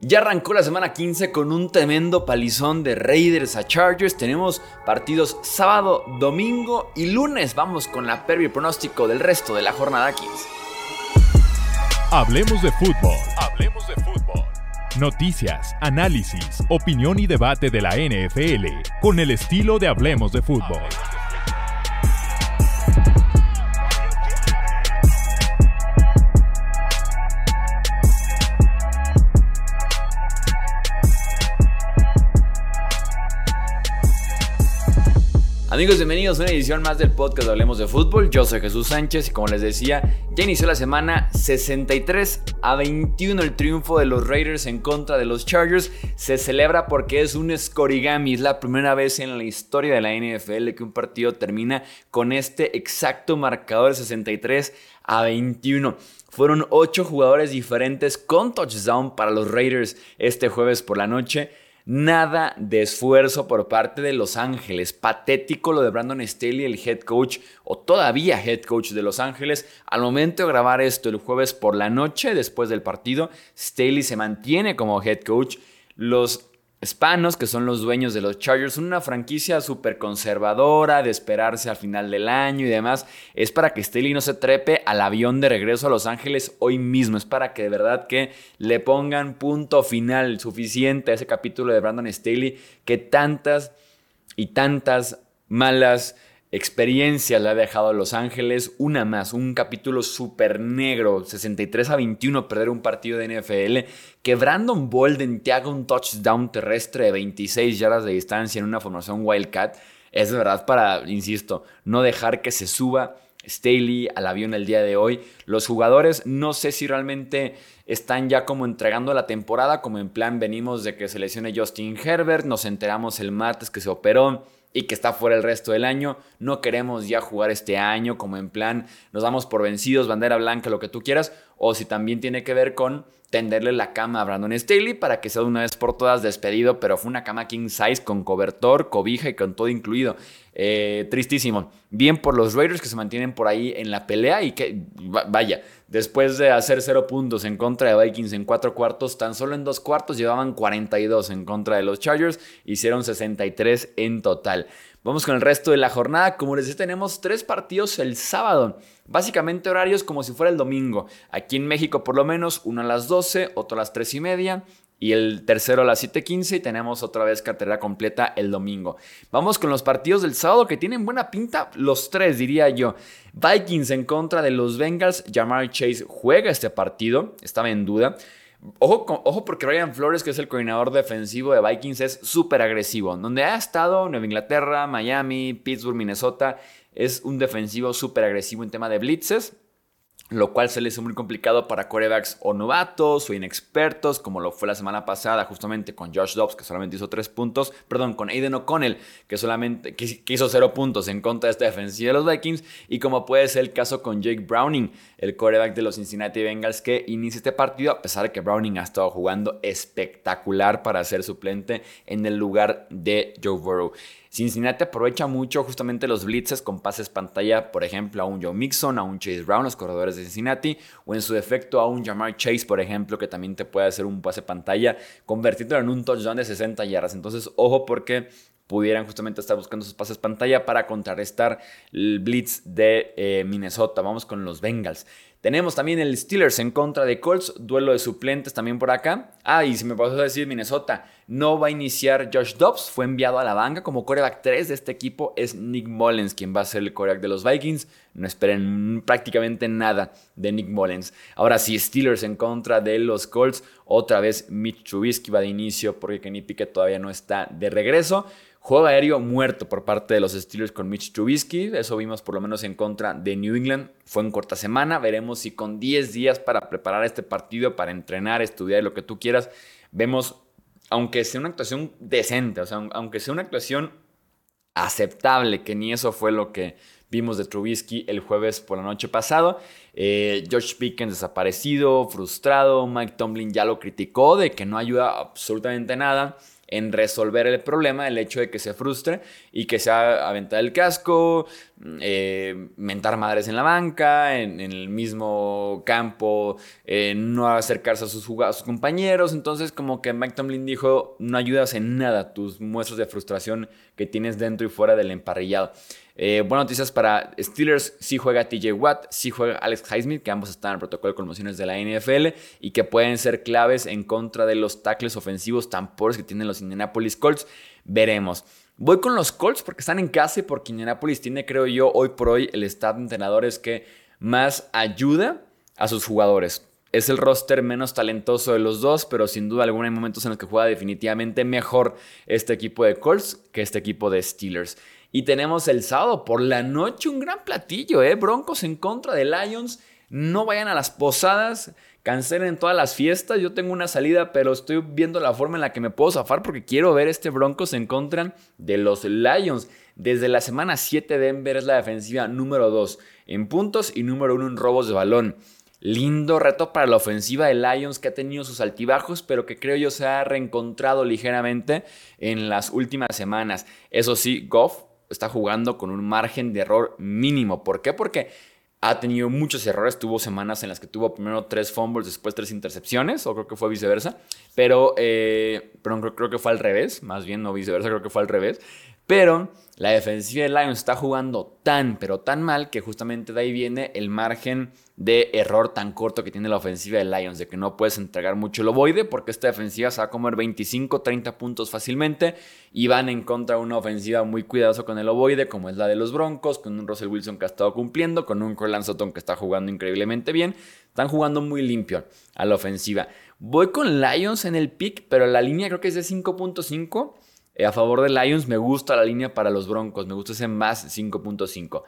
Ya arrancó la semana 15 con un tremendo palizón de Raiders a Chargers. Tenemos partidos sábado, domingo y lunes. Vamos con la previa pronóstico del resto de la jornada 15. Hablemos de fútbol. Hablemos de fútbol. Noticias, análisis, opinión y debate de la NFL con el estilo de Hablemos de fútbol. Amigos, bienvenidos a una edición más del podcast Hablemos de Fútbol. Yo soy Jesús Sánchez y como les decía, ya inició la semana 63 a 21 el triunfo de los Raiders en contra de los Chargers. Se celebra porque es un scorigami, es la primera vez en la historia de la NFL que un partido termina con este exacto marcador 63 a 21. Fueron 8 jugadores diferentes con touchdown para los Raiders este jueves por la noche. Nada de esfuerzo por parte de Los Ángeles. Patético lo de Brandon Staley, el head coach o todavía head coach de Los Ángeles. Al momento de grabar esto el jueves por la noche, después del partido, Staley se mantiene como head coach. Los hispanos, que son los dueños de los Chargers, una franquicia súper conservadora, de esperarse al final del año y demás. Es para que Staley no se trepe al avión de regreso a Los Ángeles hoy mismo. Es para que de verdad que le pongan punto final suficiente a ese capítulo de Brandon Staley que tantas y tantas malas experiencia le ha dejado a Los Ángeles. Una más, un capítulo súper negro, 63 a 21, perder un partido de NFL. Que Brandon Bolden te haga un touchdown terrestre de 26 yardas de distancia en una formación Wildcat. Es verdad para, insisto, no dejar que se suba Staley al avión el día de hoy. Los jugadores no sé si realmente están ya como entregando la temporada, como en plan venimos de que se lesione Justin Herbert, nos enteramos el martes que se operó y que está fuera el resto del año. No queremos ya jugar este año como en plan nos damos por vencidos, bandera blanca, lo que tú quieras, o si también tiene que ver con tenderle la cama a Brandon Staley para que sea de una vez por todas despedido, pero fue una cama king size con cobertor, cobija y con todo incluido. Eh, tristísimo. Bien por los Raiders que se mantienen por ahí en la pelea y que, vaya, después de hacer cero puntos en contra de Vikings en cuatro cuartos, tan solo en dos cuartos llevaban 42 en contra de los Chargers, hicieron 63 en total. Vamos con el resto de la jornada. Como les decía, tenemos tres partidos el sábado. Básicamente horarios como si fuera el domingo. Aquí en México por lo menos, uno a las 12, otro a las 3 y media y el tercero a las 7:15 y tenemos otra vez cartera completa el domingo. Vamos con los partidos del sábado que tienen buena pinta, los tres diría yo. Vikings en contra de los Bengals, Jamar Chase juega este partido, estaba en duda. Ojo, ojo porque Ryan Flores, que es el coordinador defensivo de Vikings, es súper agresivo. Donde ha estado Nueva Inglaterra, Miami, Pittsburgh, Minnesota, es un defensivo súper agresivo en tema de blitzes lo cual se le hizo muy complicado para corebacks o novatos o inexpertos, como lo fue la semana pasada justamente con Josh Dobbs, que solamente hizo tres puntos, perdón, con Aiden O'Connell, que solamente que, hizo cero puntos en contra de esta defensiva de los Vikings, y como puede ser el caso con Jake Browning, el coreback de los Cincinnati Bengals, que inicia este partido, a pesar de que Browning ha estado jugando espectacular para ser suplente en el lugar de Joe Burrow. Cincinnati aprovecha mucho justamente los blitzes con pases pantalla, por ejemplo, a un Joe Mixon, a un Chase Brown, los corredores de Cincinnati, o en su defecto a un Jamar Chase, por ejemplo, que también te puede hacer un pase pantalla, convertido en un touchdown de 60 yardas. Entonces, ojo porque pudieran justamente estar buscando sus pases pantalla para contrarrestar el blitz de eh, Minnesota. Vamos con los Bengals. Tenemos también el Steelers en contra de Colts, duelo de suplentes también por acá. Ah, y si me pasó a decir Minnesota, no va a iniciar Josh Dobbs, fue enviado a la banca como coreback 3 de este equipo, es Nick Mullens quien va a ser el coreback de los Vikings. No esperen prácticamente nada de Nick Mullens. Ahora sí, Steelers en contra de los Colts, otra vez Mitch Trubisky va de inicio porque Kenny Pickett todavía no está de regreso. Juego aéreo muerto por parte de los Steelers con Mitch Trubisky. Eso vimos por lo menos en contra de New England. Fue en corta semana. Veremos si con 10 días para preparar este partido, para entrenar, estudiar lo que tú quieras, vemos, aunque sea una actuación decente, o sea, aunque sea una actuación aceptable, que ni eso fue lo que vimos de Trubisky el jueves por la noche pasado. Eh, George Pickens desaparecido, frustrado. Mike Tomlin ya lo criticó de que no ayuda absolutamente nada. en resolver el problema, el hecho de que se frustre y que sea aventar el casco, eh, mentar madres en la banca, en, el mismo campo, eh, no acercarse a sus, a sus compañeros. Entonces, como que Mike Tomlin dijo, no ayudas en nada tus muestras de frustración que tienes dentro y fuera del emparrillado. Eh, buenas noticias para Steelers, sí juega TJ Watt, sí juega Alex Highsmith, que ambos están en el protocolo de conmociones de la NFL y que pueden ser claves en contra de los tackles ofensivos tan pobres que tienen los Indianapolis Colts. Veremos. Voy con los Colts porque están en casa y porque Indianapolis tiene, creo yo, hoy por hoy el staff de entrenadores que más ayuda a sus jugadores. Es el roster menos talentoso de los dos, pero sin duda alguna hay momentos en los que juega definitivamente mejor este equipo de Colts que este equipo de Steelers. Y tenemos el sábado por la noche un gran platillo, ¿eh? Broncos en contra de Lions. No vayan a las posadas, cancelen todas las fiestas. Yo tengo una salida, pero estoy viendo la forma en la que me puedo zafar porque quiero ver este Broncos en contra de los Lions. Desde la semana 7 Denver es la defensiva número 2 en puntos y número 1 en robos de balón. Lindo reto para la ofensiva de Lions que ha tenido sus altibajos, pero que creo yo se ha reencontrado ligeramente en las últimas semanas. Eso sí, Goff está jugando con un margen de error mínimo. ¿Por qué? Porque ha tenido muchos errores. Tuvo semanas en las que tuvo primero tres fumbles, después tres intercepciones, o creo que fue viceversa. Pero, eh, pero creo, que fue al revés, más bien no viceversa, creo que fue al revés. Pero la defensiva de Lions está jugando tan, pero tan mal que justamente de ahí viene el margen de error tan corto que tiene la ofensiva de Lions, de que no puedes entregar mucho el ovoide porque esta defensiva se va a comer 25, 30 puntos fácilmente y van en contra de una ofensiva muy cuidadosa con el ovoide como es la de los Broncos, con un Russell Wilson que ha estado cumpliendo, con un Corland Sutton que está jugando increíblemente bien, están jugando muy limpio a la ofensiva. Voy con Lions en el pick, pero la línea creo que es de 5.5. Eh, a favor de Lions me gusta la línea para los Broncos, me gusta ese más 5.5.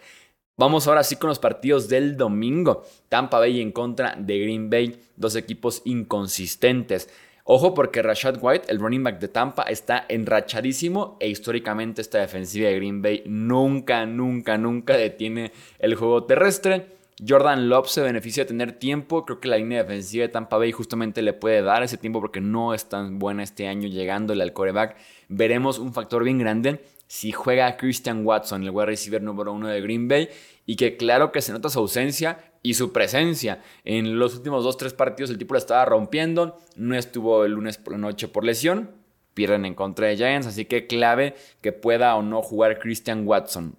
Vamos ahora sí con los partidos del domingo. Tampa Bay en contra de Green Bay, dos equipos inconsistentes. Ojo porque Rashad White, el running back de Tampa, está enrachadísimo e históricamente esta defensiva de Green Bay nunca, nunca, nunca detiene el juego terrestre. Jordan Love se beneficia de tener tiempo. Creo que la línea defensiva de Tampa Bay justamente le puede dar ese tiempo porque no es tan buena este año llegándole al coreback. Veremos un factor bien grande si juega Christian Watson, el wide receiver número uno de Green Bay, y que claro que se nota su ausencia y su presencia. En los últimos dos, tres partidos el tipo la estaba rompiendo, no estuvo el lunes por la noche por lesión, pierden en contra de Giants, así que clave que pueda o no jugar Christian Watson.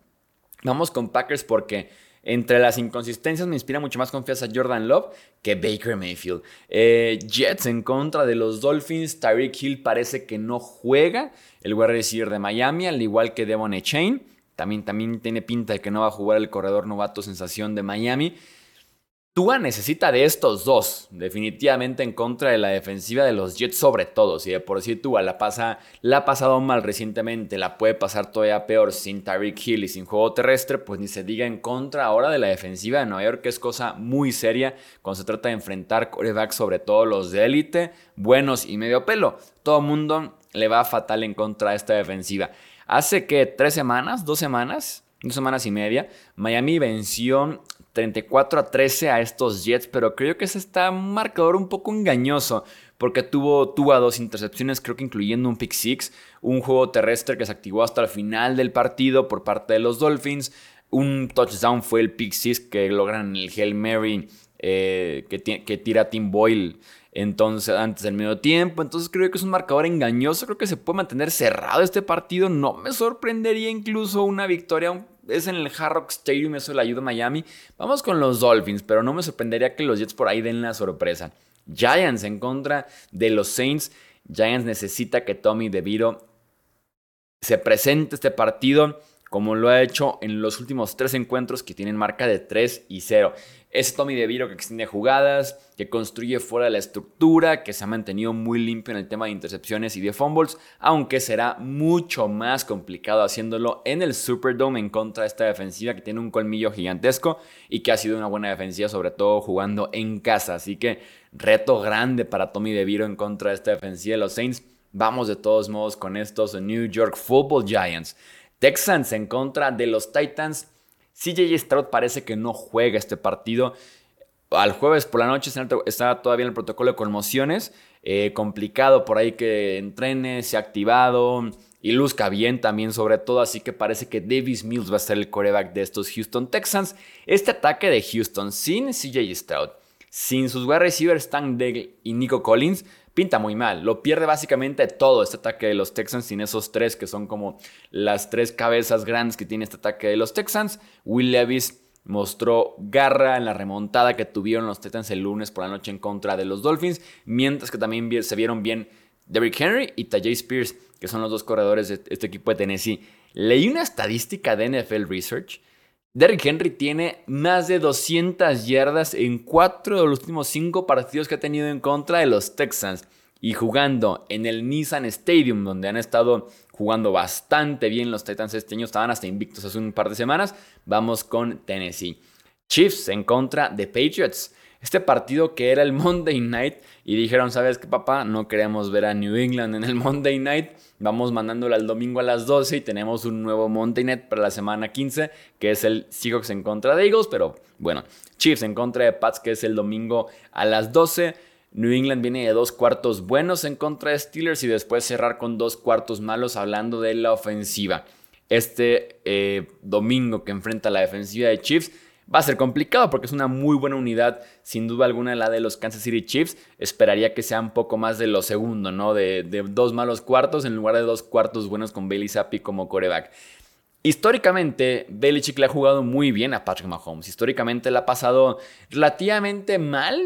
Vamos con Packers porque entre las inconsistencias me inspira mucho más confianza Jordan Love que Baker Mayfield. Eh, Jets en contra de los Dolphins. Tyreek Hill parece que no juega. El wide de Miami, al igual que Devon Echain. También, también tiene pinta de que no va a jugar el corredor novato sensación de Miami. Tua necesita de estos dos, definitivamente en contra de la defensiva de los Jets, sobre todo. Si de por sí Tua la, pasa, la ha pasado mal recientemente, la puede pasar todavía peor sin Tyreek Hill y sin juego terrestre, pues ni se diga en contra ahora de la defensiva de Nueva York, que es cosa muy seria cuando se trata de enfrentar corebacks, sobre todo los de élite, buenos y medio pelo. Todo mundo le va fatal en contra de esta defensiva. Hace que tres semanas, dos semanas, dos semanas y media, Miami venció 34 a 13 a estos Jets, pero creo que ese está un marcador un poco engañoso porque tuvo, tuvo dos intercepciones, creo que incluyendo un pick six, un juego terrestre que se activó hasta el final del partido por parte de los Dolphins, un touchdown fue el pick six que logran el Hail Mary eh, que, que, tira Tim Boyle entonces, antes del medio tiempo. Entonces creo que es un marcador engañoso. Creo que se puede mantener cerrado este partido. No me sorprendería incluso una victoria es en el Hard Rock Stadium, eso le ayuda a Miami. Vamos con los Dolphins, pero no me sorprendería que los Jets por ahí den la sorpresa. Giants en contra de los Saints. Giants necesita que Tommy DeVito se presente este partido como lo ha hecho en los últimos tres encuentros que tienen marca de 3 y 0. Es Tommy DeVito que extiende jugadas, que construye fuera de la estructura, que se ha mantenido muy limpio en el tema de intercepciones y de fumbles, aunque será mucho más complicado haciéndolo en el Superdome en contra de esta defensiva que tiene un colmillo gigantesco y que ha sido una buena defensiva, sobre todo jugando en casa. Así que reto grande para Tommy DeVito en contra de esta defensiva de los Saints. Vamos de todos modos con estos New York Football Giants. Texans en contra de los Titans. CJ Stroud parece que no juega este partido. al jueves por la noche está todavía en el protocolo de conmociones. Eh, complicado por ahí que entrene, se ha activado y luzca bien también sobre todo, así que parece que Davis Mills va a ser el coreback de estos Houston Texans. Este ataque de Houston sin CJ Stroud, sin sus wide receivers Dale y Nico Collins, pinta muy mal. Lo pierde básicamente todo este ataque de los Texans sin esos tres que son como las tres cabezas grandes que tiene este ataque de los Texans. Will Levis mostró garra en la remontada que tuvieron los Titans el lunes por la noche en contra de los Dolphins, mientras que también se vieron bien Derrick Henry y Tajay Spears, que son los dos corredores de este equipo de Tennessee. Leí una estadística de NFL Research. Derrick Henry tiene más de 200 yardas en cuatro de los últimos cinco partidos que ha tenido en contra de los Texans y jugando en el Nissan Stadium, donde han estado jugando bastante bien los Titans este año, estaban hasta invictos hace un par de semanas. Vamos con Tennessee. Chiefs en contra de Patriots. Este partido que era el Monday Night y dijeron, ¿sabes qué papá? No queremos ver a New England en el Monday Night. Vamos mandándolo al domingo a las 12 y tenemos un nuevo Monday Night para la semana 15, que es el Seahawks en contra de Eagles, pero bueno, Chiefs en contra de Pats, que es el domingo a las 12. New England viene de dos cuartos buenos en contra de Steelers y después cerrar con dos cuartos malos hablando de la ofensiva. Este eh, domingo que enfrenta la defensiva de Chiefs va a ser complicado porque es una muy buena unidad, sin duda alguna la de los Kansas City Chiefs. Esperaría que sea un poco más de lo segundo, ¿no? De, dos malos cuartos en lugar de dos cuartos buenos con Bailey Zappi como coreback. Históricamente, Belichick le ha jugado muy bien a Patrick Mahomes. Históricamente le ha pasado relativamente mal,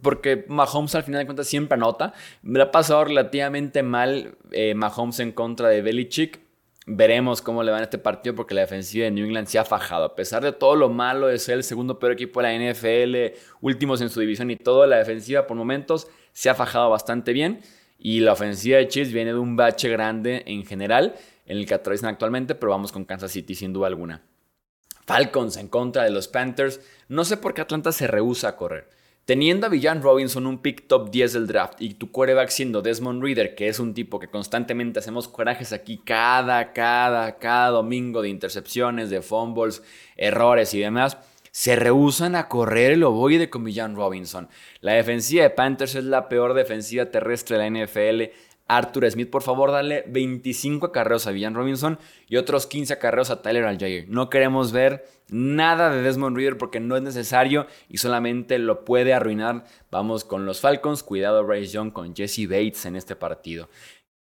porque Mahomes al final de cuentas siempre anota. Le ha pasado relativamente mal eh, Mahomes en contra de Belichick. Veremos cómo le va en este partido porque la defensiva de New England se ha fajado. A pesar de todo lo malo de ser el segundo peor equipo de la NFL, últimos en su división y todo, la defensiva por momentos se ha fajado bastante bien. Y la ofensiva de Chiefs viene de un bache grande en general en el que atraviesan actualmente, pero vamos con Kansas City sin duda alguna. Falcons en contra de los Panthers. No sé por qué Atlanta se rehúsa a correr. Teniendo a Villan Robinson un pick top 10 del draft y tu quarterback siendo Desmond Reader, que es un tipo que constantemente hacemos corajes aquí cada, cada, cada domingo de intercepciones, de fumbles, errores y demás, se rehusan a correr el ovoide con Villan Robinson. La defensiva de Panthers es la peor defensiva terrestre de la NFL Arthur Smith, por favor, dale 25 acarreos a Villan Robinson y otros 15 acarreos a Tyler Aljair. No queremos ver nada de Desmond Reader porque no es necesario y solamente lo puede arruinar. Vamos con los Falcons. Cuidado, Bryce Young con Jesse Bates en este partido.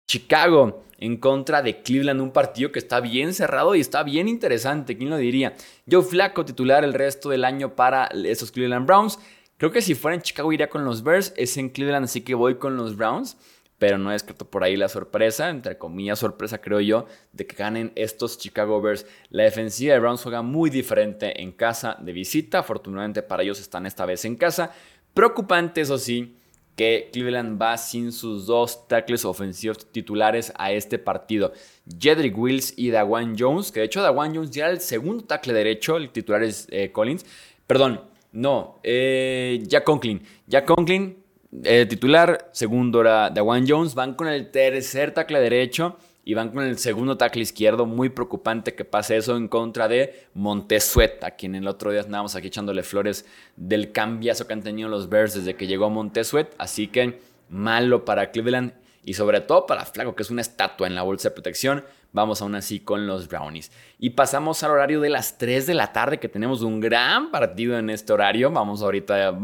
Chicago en contra de Cleveland, un partido que está bien cerrado y está bien interesante, ¿quién lo diría? Joe Flaco titular el resto del año para esos Cleveland Browns. Creo que si fuera en Chicago iría con los Bears, es en Cleveland, así que voy con los Browns pero no he escrito por ahí la sorpresa, entre comillas sorpresa creo yo, de que ganen estos Chicago Bears. La defensiva de Browns juega muy diferente en casa de visita, afortunadamente para ellos están esta vez en casa. Preocupante eso sí, que Cleveland va sin sus dos tackles ofensivos titulares a este partido. Jedrick Wills y Dawan Jones, que de hecho Dawan Jones ya era el segundo tackle derecho, el titular es eh, Collins. Perdón, no, eh, Jack Conklin. Jack Conklin el titular, segundo era Dawan Jones. Van con el tercer tackle derecho y van con el segundo tackle izquierdo. Muy preocupante que pase eso en contra de Montesuet, a quien el otro día andábamos aquí echándole flores del cambiazo que han tenido los Bears desde que llegó Montesuet. Así que malo para Cleveland y sobre todo para Flaco, que es una estatua en la bolsa de protección. Vamos aún así con los Brownies. Y pasamos al horario de las 3 de la tarde, que tenemos un gran partido en este horario. Vamos ahorita.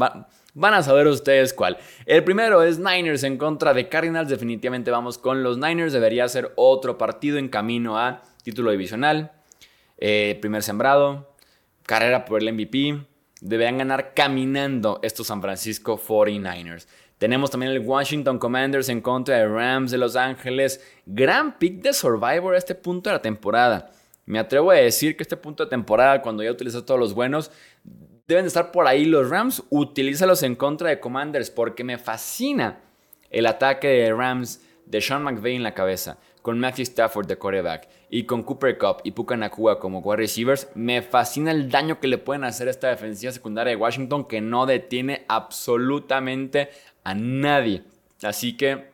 Van a saber ustedes cuál. El primero es Niners en contra de Cardinals. Definitivamente vamos con los Niners. Debería ser otro partido en camino a título divisional. Eh, primer sembrado. Carrera por el MVP. Deberían ganar caminando estos San Francisco 49ers. Tenemos también el Washington Commanders en contra de Rams de Los Ángeles. Gran pick de Survivor a este punto de la temporada. Me atrevo a decir que este punto de temporada, cuando ya utilizó todos los buenos, deben estar por ahí los Rams. Utilízalos en contra de Commanders porque me fascina el ataque de Rams de Sean McVay en la cabeza, con Matthew Stafford de quarterback y con Cooper Cup y Puka Nakua como wide receivers. Me fascina el daño que le pueden hacer a esta defensiva secundaria de Washington que no detiene absolutamente a nadie. Así que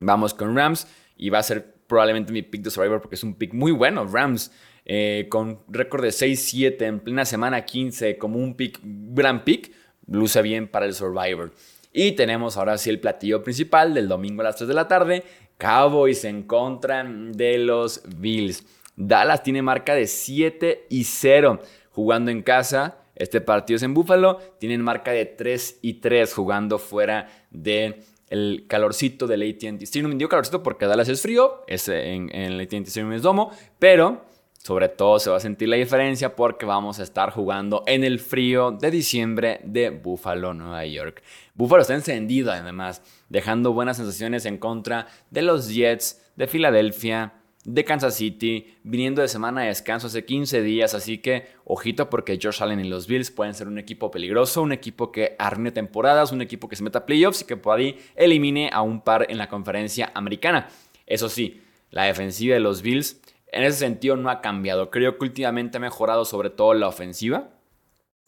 vamos con Rams y va a ser probablemente mi pick de Survivor porque es un pick muy bueno. Rams eh, con récord de 6-7 en plena semana 15 como un pick, gran pick, luce bien para el Survivor. Y tenemos ahora sí el platillo principal del domingo a las 3 de la tarde. Cowboys en contra de los Bills. Dallas tiene marca de 7 y 0 jugando en casa. Este partido es en Buffalo. Tienen marca de 3 y 3 jugando fuera del el calorcito del AT&T Stadium. Digo calorcito porque Dallas es frío, es en, en el AT&T Stadium es domo, pero sobre todo se va a sentir la diferencia porque vamos a estar jugando en el frío de diciembre de Buffalo, Nueva York. Buffalo está encendido además, dejando buenas sensaciones en contra de los Jets de Filadelfia, de Kansas City, viniendo de semana de descanso hace 15 días, así que ojito porque Josh Allen y los Bills pueden ser un equipo peligroso, un equipo que arruine temporadas, un equipo que se meta a playoffs y que por ahí elimine a un par en la conferencia americana. Eso sí, la defensiva de los Bills en ese sentido no ha cambiado. Creo que últimamente ha mejorado sobre todo la ofensiva,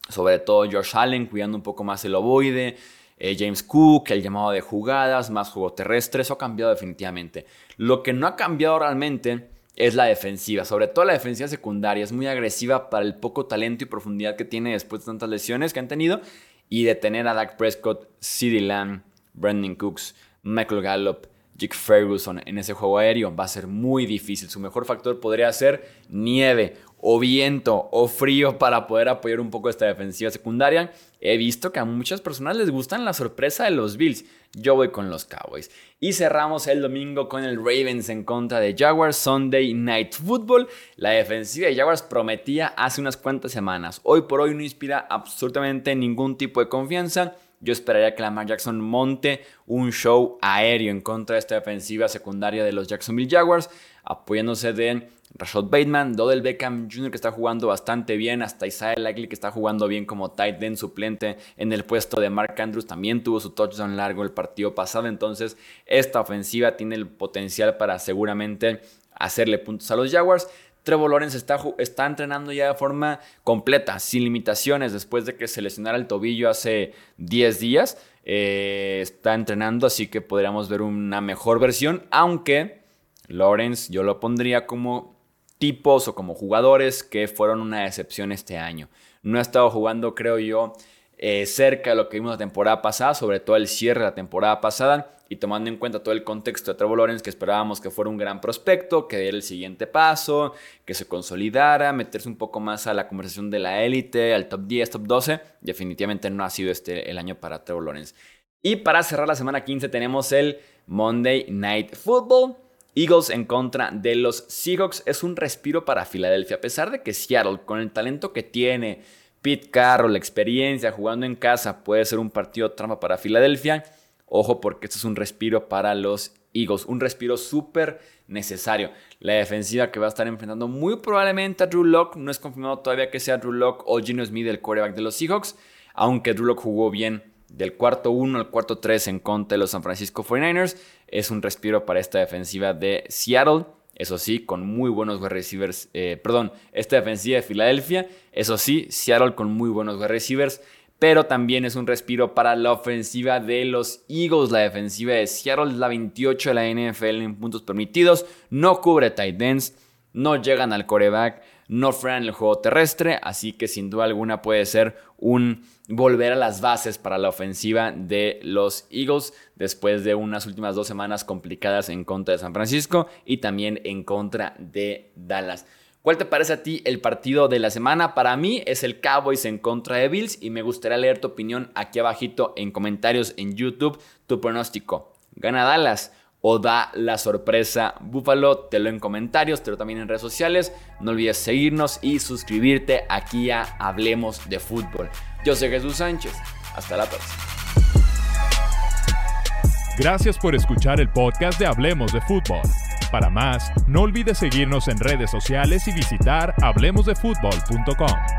sobre todo Josh Allen cuidando un poco más el ovoide, eh, James Cook, el llamado de jugadas, más juego terrestre, eso ha cambiado definitivamente. Lo que no ha cambiado realmente es la defensiva, sobre todo la defensiva secundaria, es muy agresiva para el poco talento y profundidad que tiene después de tantas lesiones que han tenido y de tener a Dak Prescott, CeeDee Lamb, Brandon Cooks, Michael Gallup, Jake Ferguson en ese juego aéreo va a ser muy difícil. Su mejor factor podría ser nieve o viento o frío para poder apoyar un poco esta defensiva secundaria. He visto que a muchas personas les gustan la sorpresa de los Bills. Yo voy con los Cowboys. Y cerramos el domingo con el Ravens en contra de Jaguars Sunday Night Football. La defensiva de Jaguars prometía hace unas cuantas semanas. Hoy por hoy no inspira absolutamente ningún tipo de confianza. Yo esperaría que Lamar Jackson monte un show aéreo en contra de esta defensiva secundaria de los Jacksonville Jaguars, apoyándose de Rashad Bateman, Dodell Beckham Jr. que está jugando bastante bien, hasta Isaiah Likely que está jugando bien como tight end suplente en el puesto de Mark Andrews, también tuvo su touchdown largo el partido pasado, entonces esta ofensiva tiene el potencial para seguramente hacerle puntos a los Jaguars. Trevor Lawrence está, está entrenando ya de forma completa, sin limitaciones, después de que se lesionara el tobillo hace 10 días. Eh, está entrenando, así que podríamos ver una mejor versión, aunque Lawrence yo lo pondría como tipos o como jugadores que fueron una decepción este año. No ha estado jugando, creo yo, eh, cerca de lo que vimos la temporada pasada, sobre todo el cierre de la temporada pasada y tomando en cuenta todo el contexto de Trevor Lawrence, que esperábamos que fuera un gran prospecto, que diera el siguiente paso, que se consolidara, meterse un poco más a la conversación de la élite, al top 10, top 12, definitivamente no ha sido este el año para Trevor Lawrence. Y para cerrar la semana 15 tenemos el Monday Night Football. Eagles en contra de los Seahawks es un respiro para Filadelfia, a pesar de que Seattle, con el talento que tiene, Pete Carroll, la experiencia jugando en casa, puede ser un partido trampa para Filadelfia Ojo porque esto es un respiro para los Eagles, un respiro súper necesario. La defensiva que va a estar enfrentando muy probablemente a Drew Locke, no es confirmado todavía que sea Drew Locke o Gino Smith, el quarterback de los Seahawks, aunque Drew Locke jugó bien del cuarto 1 al cuarto 3 en contra de los San Francisco 49ers, es un respiro para esta defensiva de Seattle. Eso sí, con muy buenos wide receivers. Eh, perdón, esta defensiva de Filadelfia. Eso sí, Seattle con muy buenos wide receivers pero también es un respiro para la ofensiva de los Eagles. La defensiva de Seattle es la 28 de la NFL en puntos permitidos, no cubre tight ends, no llegan al coreback, no frenan el juego terrestre, así que sin duda alguna puede ser un volver a las bases para la ofensiva de los Eagles después de unas últimas dos semanas complicadas en contra de San Francisco y también en contra de Dallas. ¿Cuál te parece a ti el partido de la semana? Para mí es el Cowboys en contra de Bills y me gustaría leer tu opinión aquí abajito en comentarios en YouTube. Tu pronóstico, ¿gana Dallas o da la sorpresa Buffalo? Te lo en comentarios, te lo también en redes sociales. No olvides seguirnos y suscribirte aquí a Hablemos de Fútbol. Yo soy Jesús Sánchez. Hasta la próxima. Gracias por escuchar el podcast de Hablemos de Fútbol. Para más, no olvides seguirnos en redes sociales y visitar hablemosdefutbol.com.